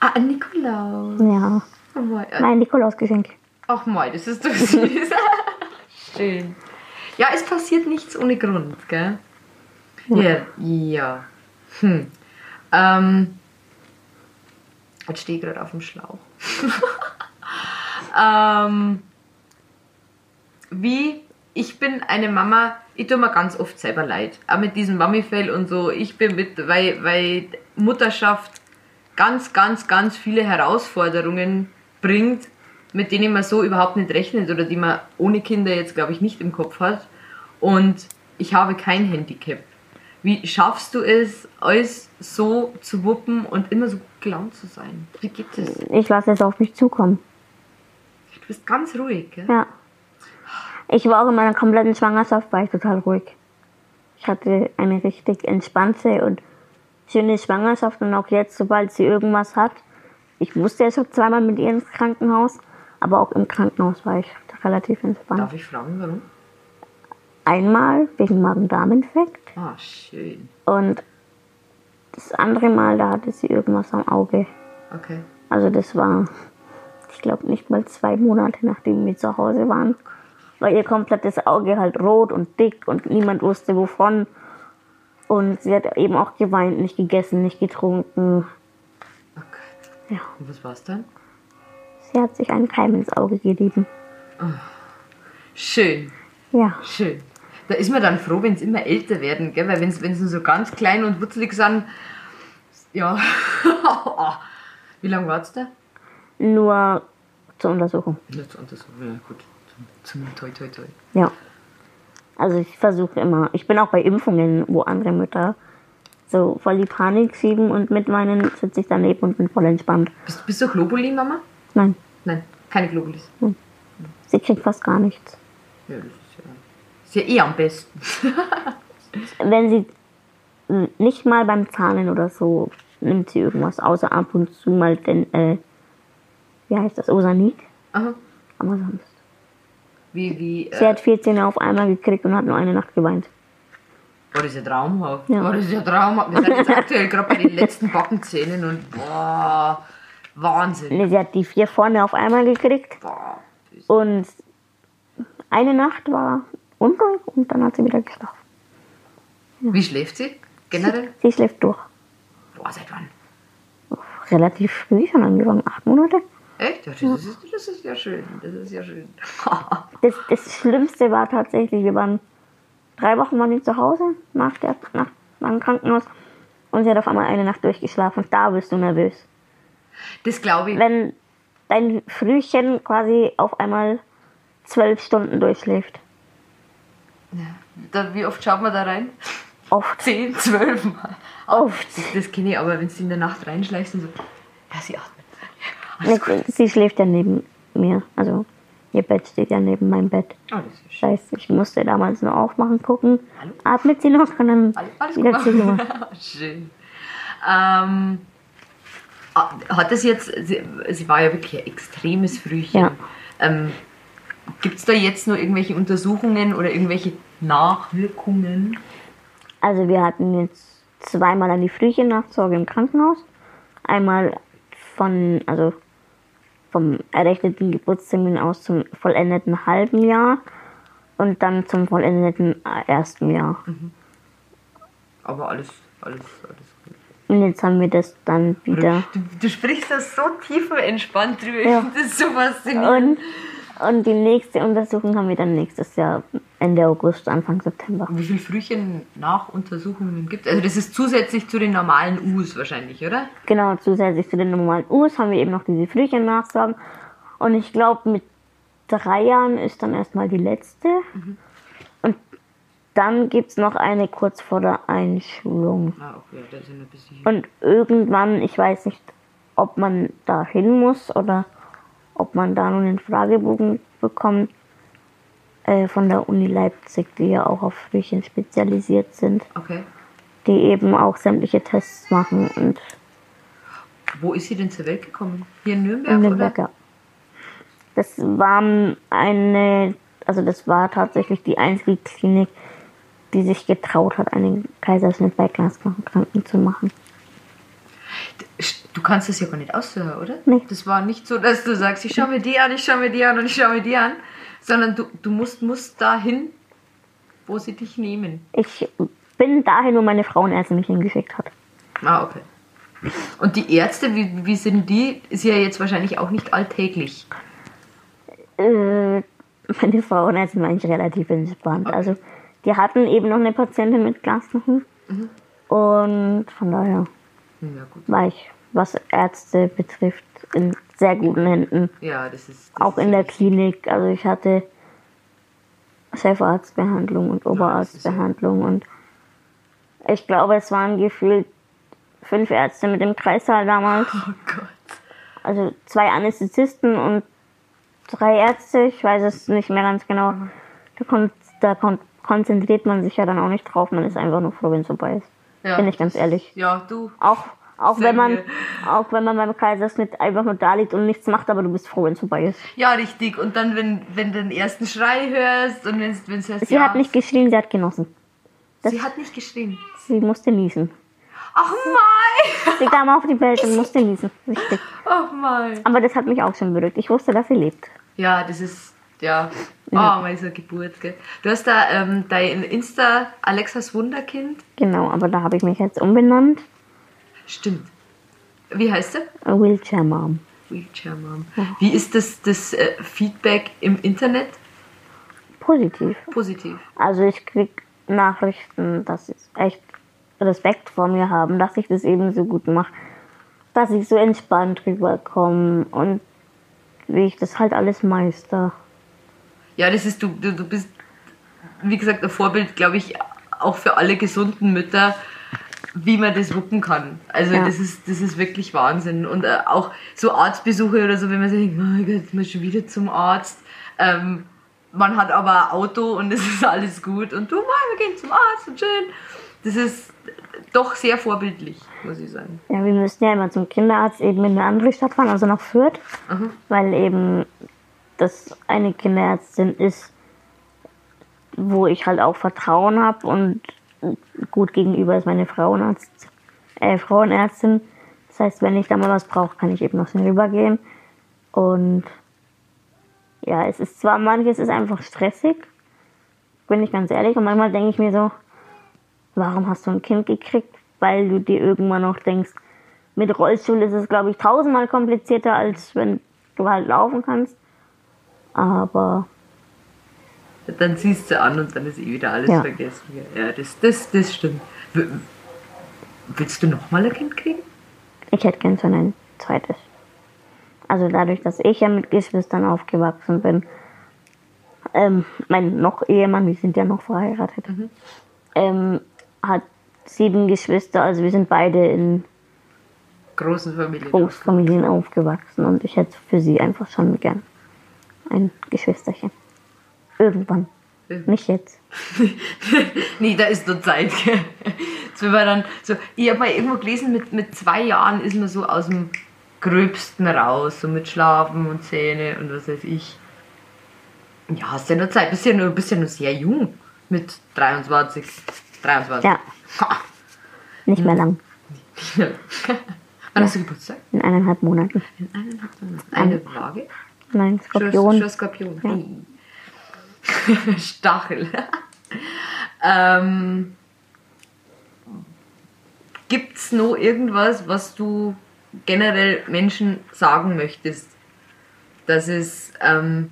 Ah, ein Nikolaus.
Ja,
Oh, mein, äh,
mein Nikolausgeschenk.
Ach mal, das ist doch <laughs> süß. Schön. Ja, es passiert nichts ohne Grund, gell? Ja. Ja. Hm. Ähm, jetzt stehe ich gerade auf dem Schlauch. <laughs> ähm, wie, ich bin eine Mama, ich tue mir ganz oft selber leid. Auch mit diesem Mami-Fell und so. Ich bin mit, weil, weil Mutterschaft ganz, ganz, ganz viele Herausforderungen bringt, mit denen man so überhaupt nicht rechnet oder die man ohne Kinder jetzt, glaube ich, nicht im Kopf hat. Und ich habe kein Handicap. Wie schaffst du es, alles so zu wuppen und immer so gelaunt zu sein? Wie geht es?
Ich lasse es auf mich zukommen.
Du bist ganz ruhig, gell?
Ja. Ich war auch in meiner kompletten Schwangerschaft war ich total ruhig. Ich hatte eine richtig entspannte und schöne Schwangerschaft und auch jetzt, sobald sie irgendwas hat. Ich musste ja schon zweimal mit ihr ins Krankenhaus, aber auch im Krankenhaus war ich relativ entspannt.
Darf ich fragen, warum?
Einmal wegen Magen-Darm-Infekt
Ah, schön.
und das andere Mal, da hatte sie irgendwas am Auge.
Okay.
Also das war, ich glaube, nicht mal zwei Monate, nachdem wir zu Hause waren. War ihr komplettes Auge halt rot und dick und niemand wusste wovon. Und sie hat eben auch geweint, nicht gegessen, nicht getrunken.
Oh Gott.
Ja,
Und was war's dann?
sie hat sich einen Keim ins Auge gegeben.
Schön,
Ja,
schön. Da ist man dann froh, wenn es immer älter werden, gell? Weil wenn sie so ganz klein und wutzelig sind, ja. <laughs> Wie lange war's da?
nur zur Untersuchung.
Nicht zur Untersuchung, ja gut. Zum, Toi Toi Toi.
Ja. Also ich versuche immer, ich bin auch bei Impfungen, wo andere Mütter so voll die Panik schieben und mit meinen sitze ich daneben und bin voll entspannt.
Bist, bist du Globuli, Mama?
Nein,
Nein, keine Globulis.
sie kriegt fast gar nichts.
Ja, das ist ja, ist ja eh am besten. <laughs>
wenn sie nicht mal beim Zahnen oder so nimmt sie irgendwas, außer ab und zu mal den, äh, wie heißt das, Osanit.
Aha.
Aber sonst.
Wie, wie,
Sie
äh,
hat vier Zähne auf einmal gekriegt und hat nur eine Nacht geweint.
war das ja traumhaft.
Ja.
War das ja traumhaft. Wir sind jetzt aktuell gerade bei den letzten Backenzähnen und boah, Wahnsinn.
Nee, sie hat die vier vorne auf einmal gekriegt
Boah.
und eine Nacht war unruhig und dann hat sie wieder geschlafen.
Wie schläft sie? Generell?
Sie schläft durch.
Boah, seit wann?
Relativ früh, schon angefangen, acht Monate.
Echt? Ja, das, ist, das ist ja schön. Das ist ja schön. <laughs>
Das, das Schlimmste war tatsächlich, wir waren drei Wochen waren wir zu Hause nach, der, nach, dem Krankenhaus und sie hat auf einmal eine Nacht durchgeschlafen. Da bist du nervös.
Das glaube ich.
Wenn dein Frühchen quasi auf einmal zwölf Stunden durchschläft.
Da, wie oft schaut man da rein?
Oft.
Zehn, zwölf Mal.
Oft.
Das, das kenne ich, aber wenn du in der Nacht reinschleichst und so, ja, sie atmet.
Nicht- <laughs> Sie schläft ja neben mir. Also ihr Bett steht ja neben meinem Bett.
Oh, das ist
Das
schön.
heißt, ich musste damals nur aufmachen, gucken.
Hallo?
Atmet sie noch und dann
Alles, alles
wieder
gut.
zugemacht. <laughs>
Schön. Ähm, ah, hat das jetzt, sie, sie war ja wirklich ein extremes Frühchen.
Ja.
Ähm, Gibt es da jetzt nur irgendwelche Untersuchungen oder irgendwelche Nachwirkungen?
Also wir hatten jetzt zweimal an die Frühchen-Nachsorge im Krankenhaus. Einmal von, also vom errechneten Geburtstermin aus zum vollendeten halben Jahr und dann zum vollendeten äh, ersten Jahr.
Aber alles, alles, alles gut.
Und jetzt haben wir das dann wieder.
Du, du sprichst da so tiefenentspannt drüber.
Ja.
Ich finde das so faszinierend.
Und, und die nächste Untersuchung haben wir dann nächstes Jahr, Ende August, Anfang September.
Wie viele Frühchen Nachuntersuchungen gibt es? Also das ist zusätzlich zu den normalen U's wahrscheinlich, oder?
Genau, zusätzlich zu den normalen U's haben wir eben noch diese Frühchen-Nachsorgen. Und ich glaube, mit drei Jahren ist dann erstmal die letzte. Und dann gibt es noch eine kurz vor der Einschulung.
Ah, okay, da sind ein bisschen.
Und irgendwann, ich weiß nicht, ob man da hin muss oder ob man da nun einen Fragebogen bekommt äh, von der Uni Leipzig, die ja auch auf Frühchen spezialisiert sind,
Okay.
die eben auch sämtliche Tests machen und
Wo ist sie denn zur Welt gekommen? Hier in Nürnberg,
in
oder?
Nürnberg, ja. Das war eine, also das war tatsächlich die einzige Klinik, die sich getraut hat, einen Kaiserschnitt bei Glaskranken zu machen.
Du kannst das ja gar nicht aussuchen, oder?
Nee.
Das war nicht so, dass du sagst, ich schaue mir die an, ich schaue mir die an und ich schaue mir die an. Sondern du, du musst, musst dahin, wo sie dich nehmen.
Ich bin dahin, wo meine Frauenärztin mich hingeschickt hat.
Ah, okay. Und die Ärzte, wie, wie sind die? Ist ja jetzt wahrscheinlich auch nicht alltäglich.
Äh, meine Frauenärztin war eigentlich relativ entspannt. Also die hatten eben noch eine Patientin mit Glasknochen. Und von daher
Ja,
war ich was Ärzte betrifft, in sehr guten Händen.
Ja, das ist. Das
Auch in der Klinik. Also ich hatte Chefarztbehandlung und Oberarztbehandlung und ich glaube, es waren gefühlt fünf Ärzte mit dem Kreissaal damals.
Oh Gott.
Also zwei Anästhesisten und drei Ärzte. Ich weiß es nicht mehr ganz genau. Da, kon da kon konzentriert man sich ja dann auch nicht drauf. Man ist einfach nur froh, wenn es vorbei ist.
Ja,
Bin ich ganz ehrlich.
Ja, du.
Auch, auch wenn man, auch wenn man beim Kaiserschnitt einfach nur da liegt und nichts macht, aber du bist froh, wenn es vorbei ist.
Ja, richtig. Und dann, wenn, wenn du den ersten Schrei hörst und wenn es hörst,
Sie
ja,
hat nicht geschrien, sie hat genossen.
Sie hat nicht geschrien.
Sie musste niesen.
Ach mein!
Sie kam auf die Welt und <laughs> musste niesen. Richtig.
Ach mein!
Aber das hat mich auch schon berührt. Ich wusste, dass sie lebt.
Ja, das ist, ja. Oh, meine Geburt, gell. Du hast da ähm, dein Insta Alexas Wunderkind.
Genau, aber da habe ich mich jetzt umbenannt.
Stimmt. Wie heißt er?
A Wheelchair Mom.
Wheelchair Mom. Wie ist das, das äh, Feedback im Internet?
Positiv.
Positiv.
Also ich krieg Nachrichten, dass sie echt Respekt vor mir haben, dass ich das eben so gut mache. Dass ich so entspannt rüberkomme und wie ich das halt alles meister.
Ja, das ist, du, du, du bist, wie gesagt, ein Vorbild, glaube ich, auch für alle gesunden Mütter, wie man das wuppen kann. Also
Ja.
das, ist, das ist wirklich Wahnsinn. Und äh, auch so Arztbesuche oder so, wenn man sich denkt, mein Gott, jetzt muss ich schon wieder zum Arzt. Ähm, man hat aber ein Auto und es <laughs> ist alles gut. Und du, mal, wir gehen zum Arzt und schön. Das ist doch sehr vorbildlich, muss ich sagen.
Ja, wir müssen ja immer zum Kinderarzt eben in eine andere Stadt fahren, also nach Fürth,
Aha.
weil eben das eine Kinderärztin ist, wo ich halt auch Vertrauen habe und gut gegenüber ist meine Frauenarzt, äh, Frauenärztin. Das heißt, wenn ich da mal was brauche, kann ich eben noch schnell rübergehen. Und ja, es ist zwar manches ist einfach stressig, bin ich ganz ehrlich, und manchmal denke ich mir so, warum hast du ein Kind gekriegt? Weil du dir irgendwann noch denkst, mit Rollstuhl ist es, glaube ich, tausendmal komplizierter, als wenn du halt laufen kannst. Aber
Dann ziehst du an und dann ist eh wieder alles
Ja.
vergessen. Ja, das, das, das stimmt. Willst du nochmal ein Kind kriegen?
ich hätte gern so ein zweites. Also dadurch, dass ich ja mit Geschwistern aufgewachsen bin, ähm, mein noch Ehemann, wir sind ja noch verheiratet, ähm, hat sieben Geschwister, also wir sind beide in
Großen Familie.
Großfamilien aufgewachsen und ich hätte für sie einfach schon gern ein Geschwisterchen. Irgendwann. Nicht jetzt. <laughs>
nee, da ist nur Zeit. will man dann so, ich habe mal irgendwo gelesen, mit, mit zwei Jahren ist man so aus dem Gröbsten raus, so mit Schlafen und Zähne und was weiß ich. Ja, hast ja nur Zeit, bist ja nur, bist ja nur sehr jung mit 23. 23.
Ja,
Ha.
nicht mehr lang. <laughs>
Wann hast du Geburtstag?
In eineinhalb Monaten.
In eineinhalb Monaten. Eine Waage?
Nein, Skorpion.
Skorpion. Hey. <laughs> Stachel. ähm, Gibt es noch irgendwas, was du generell Menschen sagen möchtest? Dass es, ähm,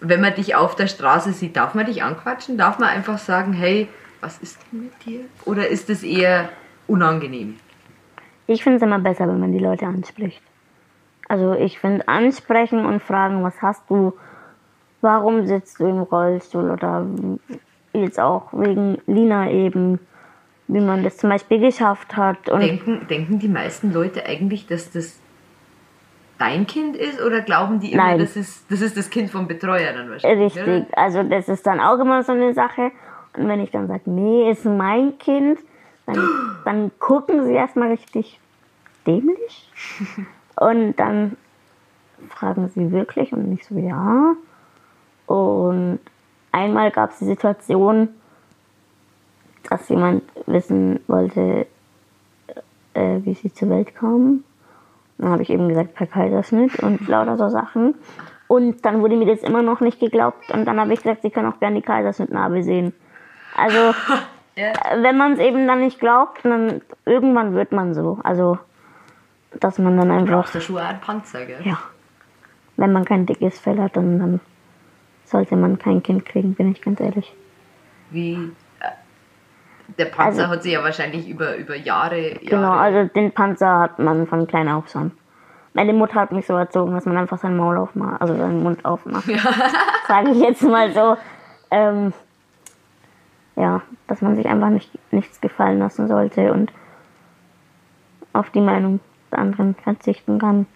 wenn man dich auf der Straße sieht, darf man dich anquatschen? Darf man einfach sagen, hey, was ist denn mit dir? Oder ist es eher unangenehm?
Ich finde es immer besser, wenn man die Leute anspricht. Also ich finde ansprechen und fragen, was hast du, warum sitzt du im Rollstuhl oder jetzt auch wegen Lina eben, wie man das zum Beispiel geschafft hat. Und
Denken, denken die meisten Leute eigentlich, dass das dein Kind ist oder glauben die immer,
Nein.
das ist, das ist das Kind vom Betreuer dann wahrscheinlich?
richtig, also das ist dann auch immer so eine Sache. Und wenn ich dann sage, nee, ist mein Kind, dann, <gasps> dann gucken sie erstmal richtig dämlich. <laughs> Und dann fragen sie wirklich und ich so, ja. Und einmal gab es die Situation, dass jemand wissen wollte, äh, wie sie zur Welt kam. Dann habe ich eben gesagt, per Kaiserschnitt und lauter so Sachen. Und dann wurde mir das immer noch nicht geglaubt. Und dann habe ich gesagt, sie können auch gerne die Kaiserschnittnarbe sehen. Also, <laughs>
Ja.
äh, wenn man es eben dann nicht glaubt, dann irgendwann wird man so. Also, dass man dann einfach,
du schon einen Panzer, gell?
ja, wenn man kein dickes Fell hat, dann, dann sollte man kein Kind kriegen, bin ich ganz ehrlich.
Wie, äh, Der Panzer
Also-
hat sich ja wahrscheinlich über, über Jahre, Jahre.
Genau, also den Panzer hat man von klein auf schon. Meine Mutter hat mich so erzogen, dass man einfach sein Maul aufmacht, also seinen Mund aufmacht. <laughs> Sage ich jetzt mal so. Ähm, ja, dass man sich einfach nicht, nichts gefallen lassen sollte und auf die Meinung der anderen verzichten kann.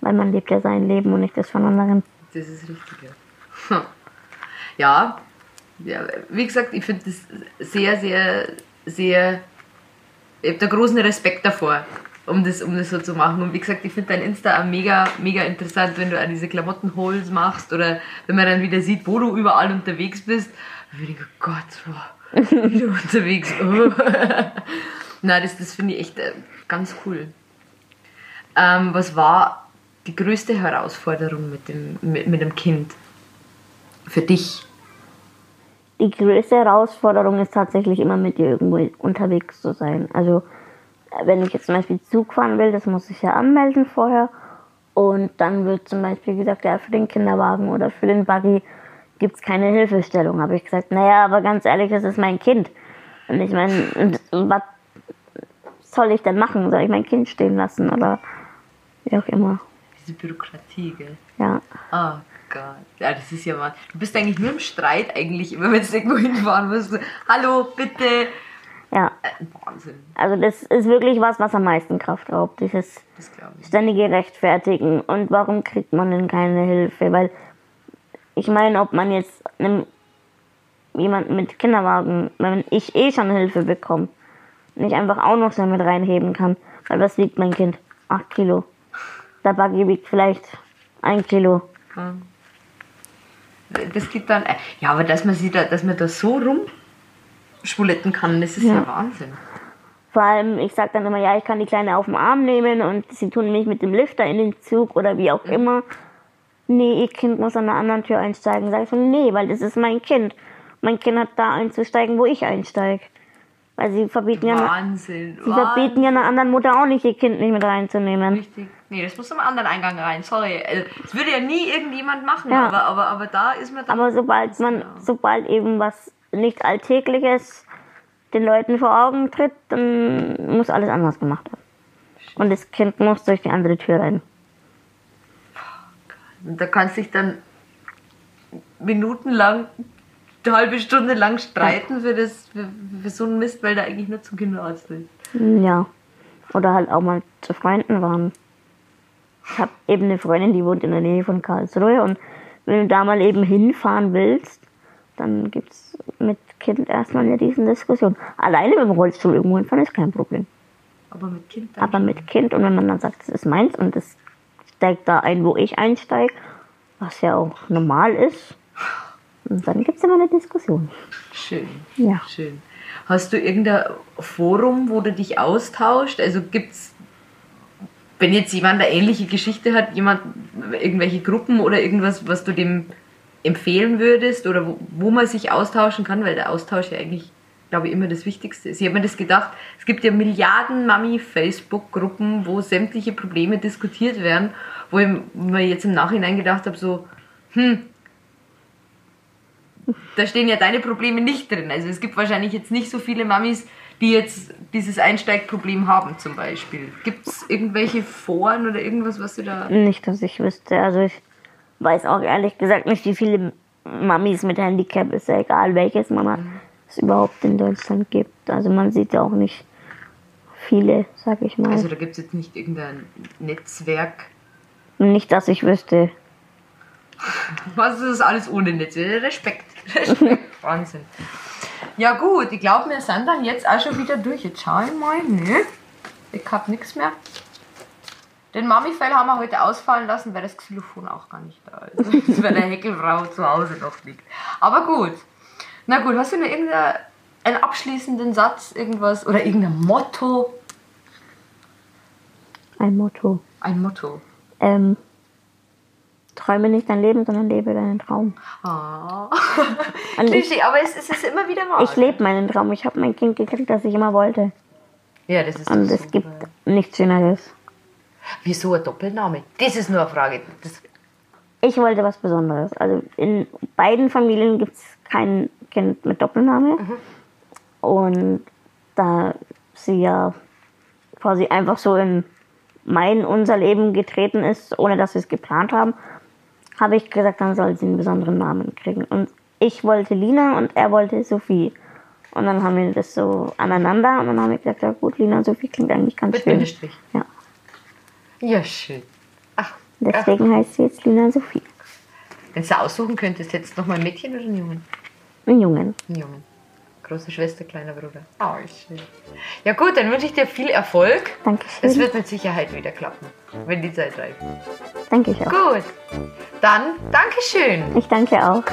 Weil man lebt ja sein Leben und nicht das von anderen.
Das ist richtig, ja. Ja, ja wie gesagt, ich finde das sehr, sehr, sehr. Ich habe da großen Respekt davor, um das, um das so zu machen. Und wie gesagt, ich finde dein Insta auch mega, mega interessant, wenn du an diese Klamottenholes machst oder wenn man dann wieder sieht, wo du überall unterwegs bist. Dann würde ich, oh Gott, wow, wieder <laughs> unterwegs. Oh. <laughs> Nein, das, das finde ich echt äh, ganz cool. Ähm, was war die größte Herausforderung mit dem, mit, mit dem Kind? Für dich?
Die größte Herausforderung ist tatsächlich immer mit dir irgendwo unterwegs zu sein. Also wenn ich jetzt zum Beispiel Zug fahren will, das muss ich ja anmelden vorher. Und dann wird zum Beispiel gesagt, ja, für den Kinderwagen oder für den Buggy gibt es keine Hilfestellung. Habe ich gesagt, naja, aber ganz ehrlich, das ist mein Kind. Und ich meine, was soll ich denn machen? Soll ich mein Kind stehen lassen oder wie auch immer?
Diese Bürokratie, gell?
Ja,
Oh Gott. Ja, das ist ja mal. Du bist eigentlich nur im Streit, eigentlich, immer wenn du irgendwo hinfahren musst. Hallo, bitte.
ja.
Äh, Wahnsinn.
Also das ist wirklich was, was am meisten Kraft raubt. Dieses
Das glaube ich.
ständige Rechtfertigen. Und warum kriegt man denn keine Hilfe? Weil ich meine, ob man jetzt einem jemanden mit Kinderwagen, wenn ich eh schon Hilfe bekomme, nicht einfach auch noch so mit reinheben kann. Weil was wiegt mein Kind? 8 Kilo. Der Buggy wiegt vielleicht 1 Kilo.
Das geht dann. Ja, aber dass man, sie da, dass man da so rumspuletten kann, das ist ja,
Ja.
Wahnsinn.
Vor allem, ich sag dann immer, ja, ich kann die Kleine auf den Arm nehmen und sie tun mich mit dem Lifter in den Zug oder wie auch immer. Nee, ihr Kind muss an einer anderen Tür einsteigen. Sag ich so, nee, weil das ist mein Kind. Mein Kind hat da einzusteigen, wo ich einsteige. Weil sie verbieten ja,
Wahnsinn.
sie verbieten ja einer anderen Mutter auch nicht, ihr Kind nicht mit reinzunehmen.
Richtig. Nee, das muss am anderen Eingang rein. Sorry. Äh, Das würde ja nie irgendjemand machen,
Ja.
aber, aber, aber da ist man dann.
Aber sobald man,
Ja.
sobald eben was nicht Alltägliches den Leuten vor Augen tritt, dann muss alles anders gemacht werden. Und das Kind muss durch die andere Tür rein.
Und da kannst du dich dann minutenlang, eine halbe Stunde lang streiten für, das, für, für so einen Mist, weil da eigentlich nur zum Kinderarzt ist.
Ja. Oder halt auch mal zu Freunden waren. Ich habe eben eine Freundin, die wohnt in der Nähe von Karlsruhe und wenn du da mal eben hinfahren willst, dann gibt's mit Kind erstmal eine riesen Diskussion. Alleine mit dem Rollstuhl irgendwo hinfahren ist kein Problem.
Aber mit Kind dann
Aber mit Kind und wenn man dann sagt, das ist meins und das steigt da ein, wo ich einsteige, was ja auch normal ist, und dann gibt's immer eine Diskussion.
Schön.
Ja.
Schön. Hast du irgendein Forum, wo du dich austauscht? Also gibt's, wenn jetzt jemand eine ähnliche Geschichte hat, jemand, irgendwelche Gruppen oder irgendwas, was du dem empfehlen würdest oder wo, wo man sich austauschen kann, weil der Austausch ja eigentlich, glaube ich, immer das Wichtigste ist. Ich habe mir das gedacht, es gibt ja Milliarden Mami-Facebook-Gruppen, wo sämtliche Probleme diskutiert werden, wo ich mir jetzt im Nachhinein gedacht habe, so, hm, da stehen ja deine Probleme nicht drin. Also es gibt wahrscheinlich jetzt nicht so viele Mamis, die jetzt dieses Einsteigproblem haben zum Beispiel. Gibt es irgendwelche Foren oder irgendwas, was du da...
Nicht, dass ich wüsste. Also ich weiß auch ehrlich gesagt nicht, wie viele Mamis mit Handicap ist ja egal, welches Mama es überhaupt in Deutschland gibt. Also man sieht ja auch nicht viele, sag ich mal.
Also da gibt es jetzt nicht irgendein Netzwerk.
nicht, dass ich wüsste.
Was ist das alles ohne Netzwerk? Respekt. Respekt. <laughs> Wahnsinn. Ja gut, ich glaube, wir sind dann jetzt auch schon wieder durch. Jetzt schau ich mal. Nö, ich hab nichts mehr. Den Mami-Fell haben wir heute ausfallen lassen, weil das Xylophon auch gar nicht da ist, <laughs> weil der Heckelfrau zu Hause noch liegt. Aber gut. Na gut, hast du noch irgendeinen abschließenden Satz, irgendwas oder irgendein Motto?
Ein Motto.
Ein Motto.
Ähm, träume nicht dein Leben, sondern lebe deinen Traum.
Ah. <laughs> Klischee, aber es, es ist immer wieder wahr.
ich lebe meinen Traum. Ich habe mein Kind gekriegt, das ich immer wollte.
Ja, das ist
Und es
super.
gibt nichts Schöneres.
Wieso ein Doppelname? Das ist nur eine Frage. Das,
Ich wollte was Besonderes. Also in beiden Familien gibt es kein Kind mit Doppelname. Und da sie ja quasi einfach so in mein, unser Leben getreten ist, ohne dass wir es geplant haben, habe ich gesagt, dann soll sie einen besonderen Namen kriegen. Und ich wollte Lina und er wollte Sophie. Und dann haben wir das so aneinander und dann haben wir gesagt, ja gut, Lina und Sophie klingt eigentlich ganz
Mit
schön.
Bindestrich.
Ja.
Ja, schön. Ach,
Deswegen heißt sie jetzt Lina Sophie.
wenn du aussuchen könntest, jetzt noch mal ein Mädchen oder einen Jungen?
Ein Jungen.
Einen Jungen. Große Schwester, kleiner Bruder. Oh, schön. Ja gut, dann wünsche ich dir viel Erfolg.
Dankeschön.
Es wird mit Sicherheit wieder klappen, wenn die Zeit reicht.
Danke ich auch.
Gut, dann Dankeschön.
Ich danke auch.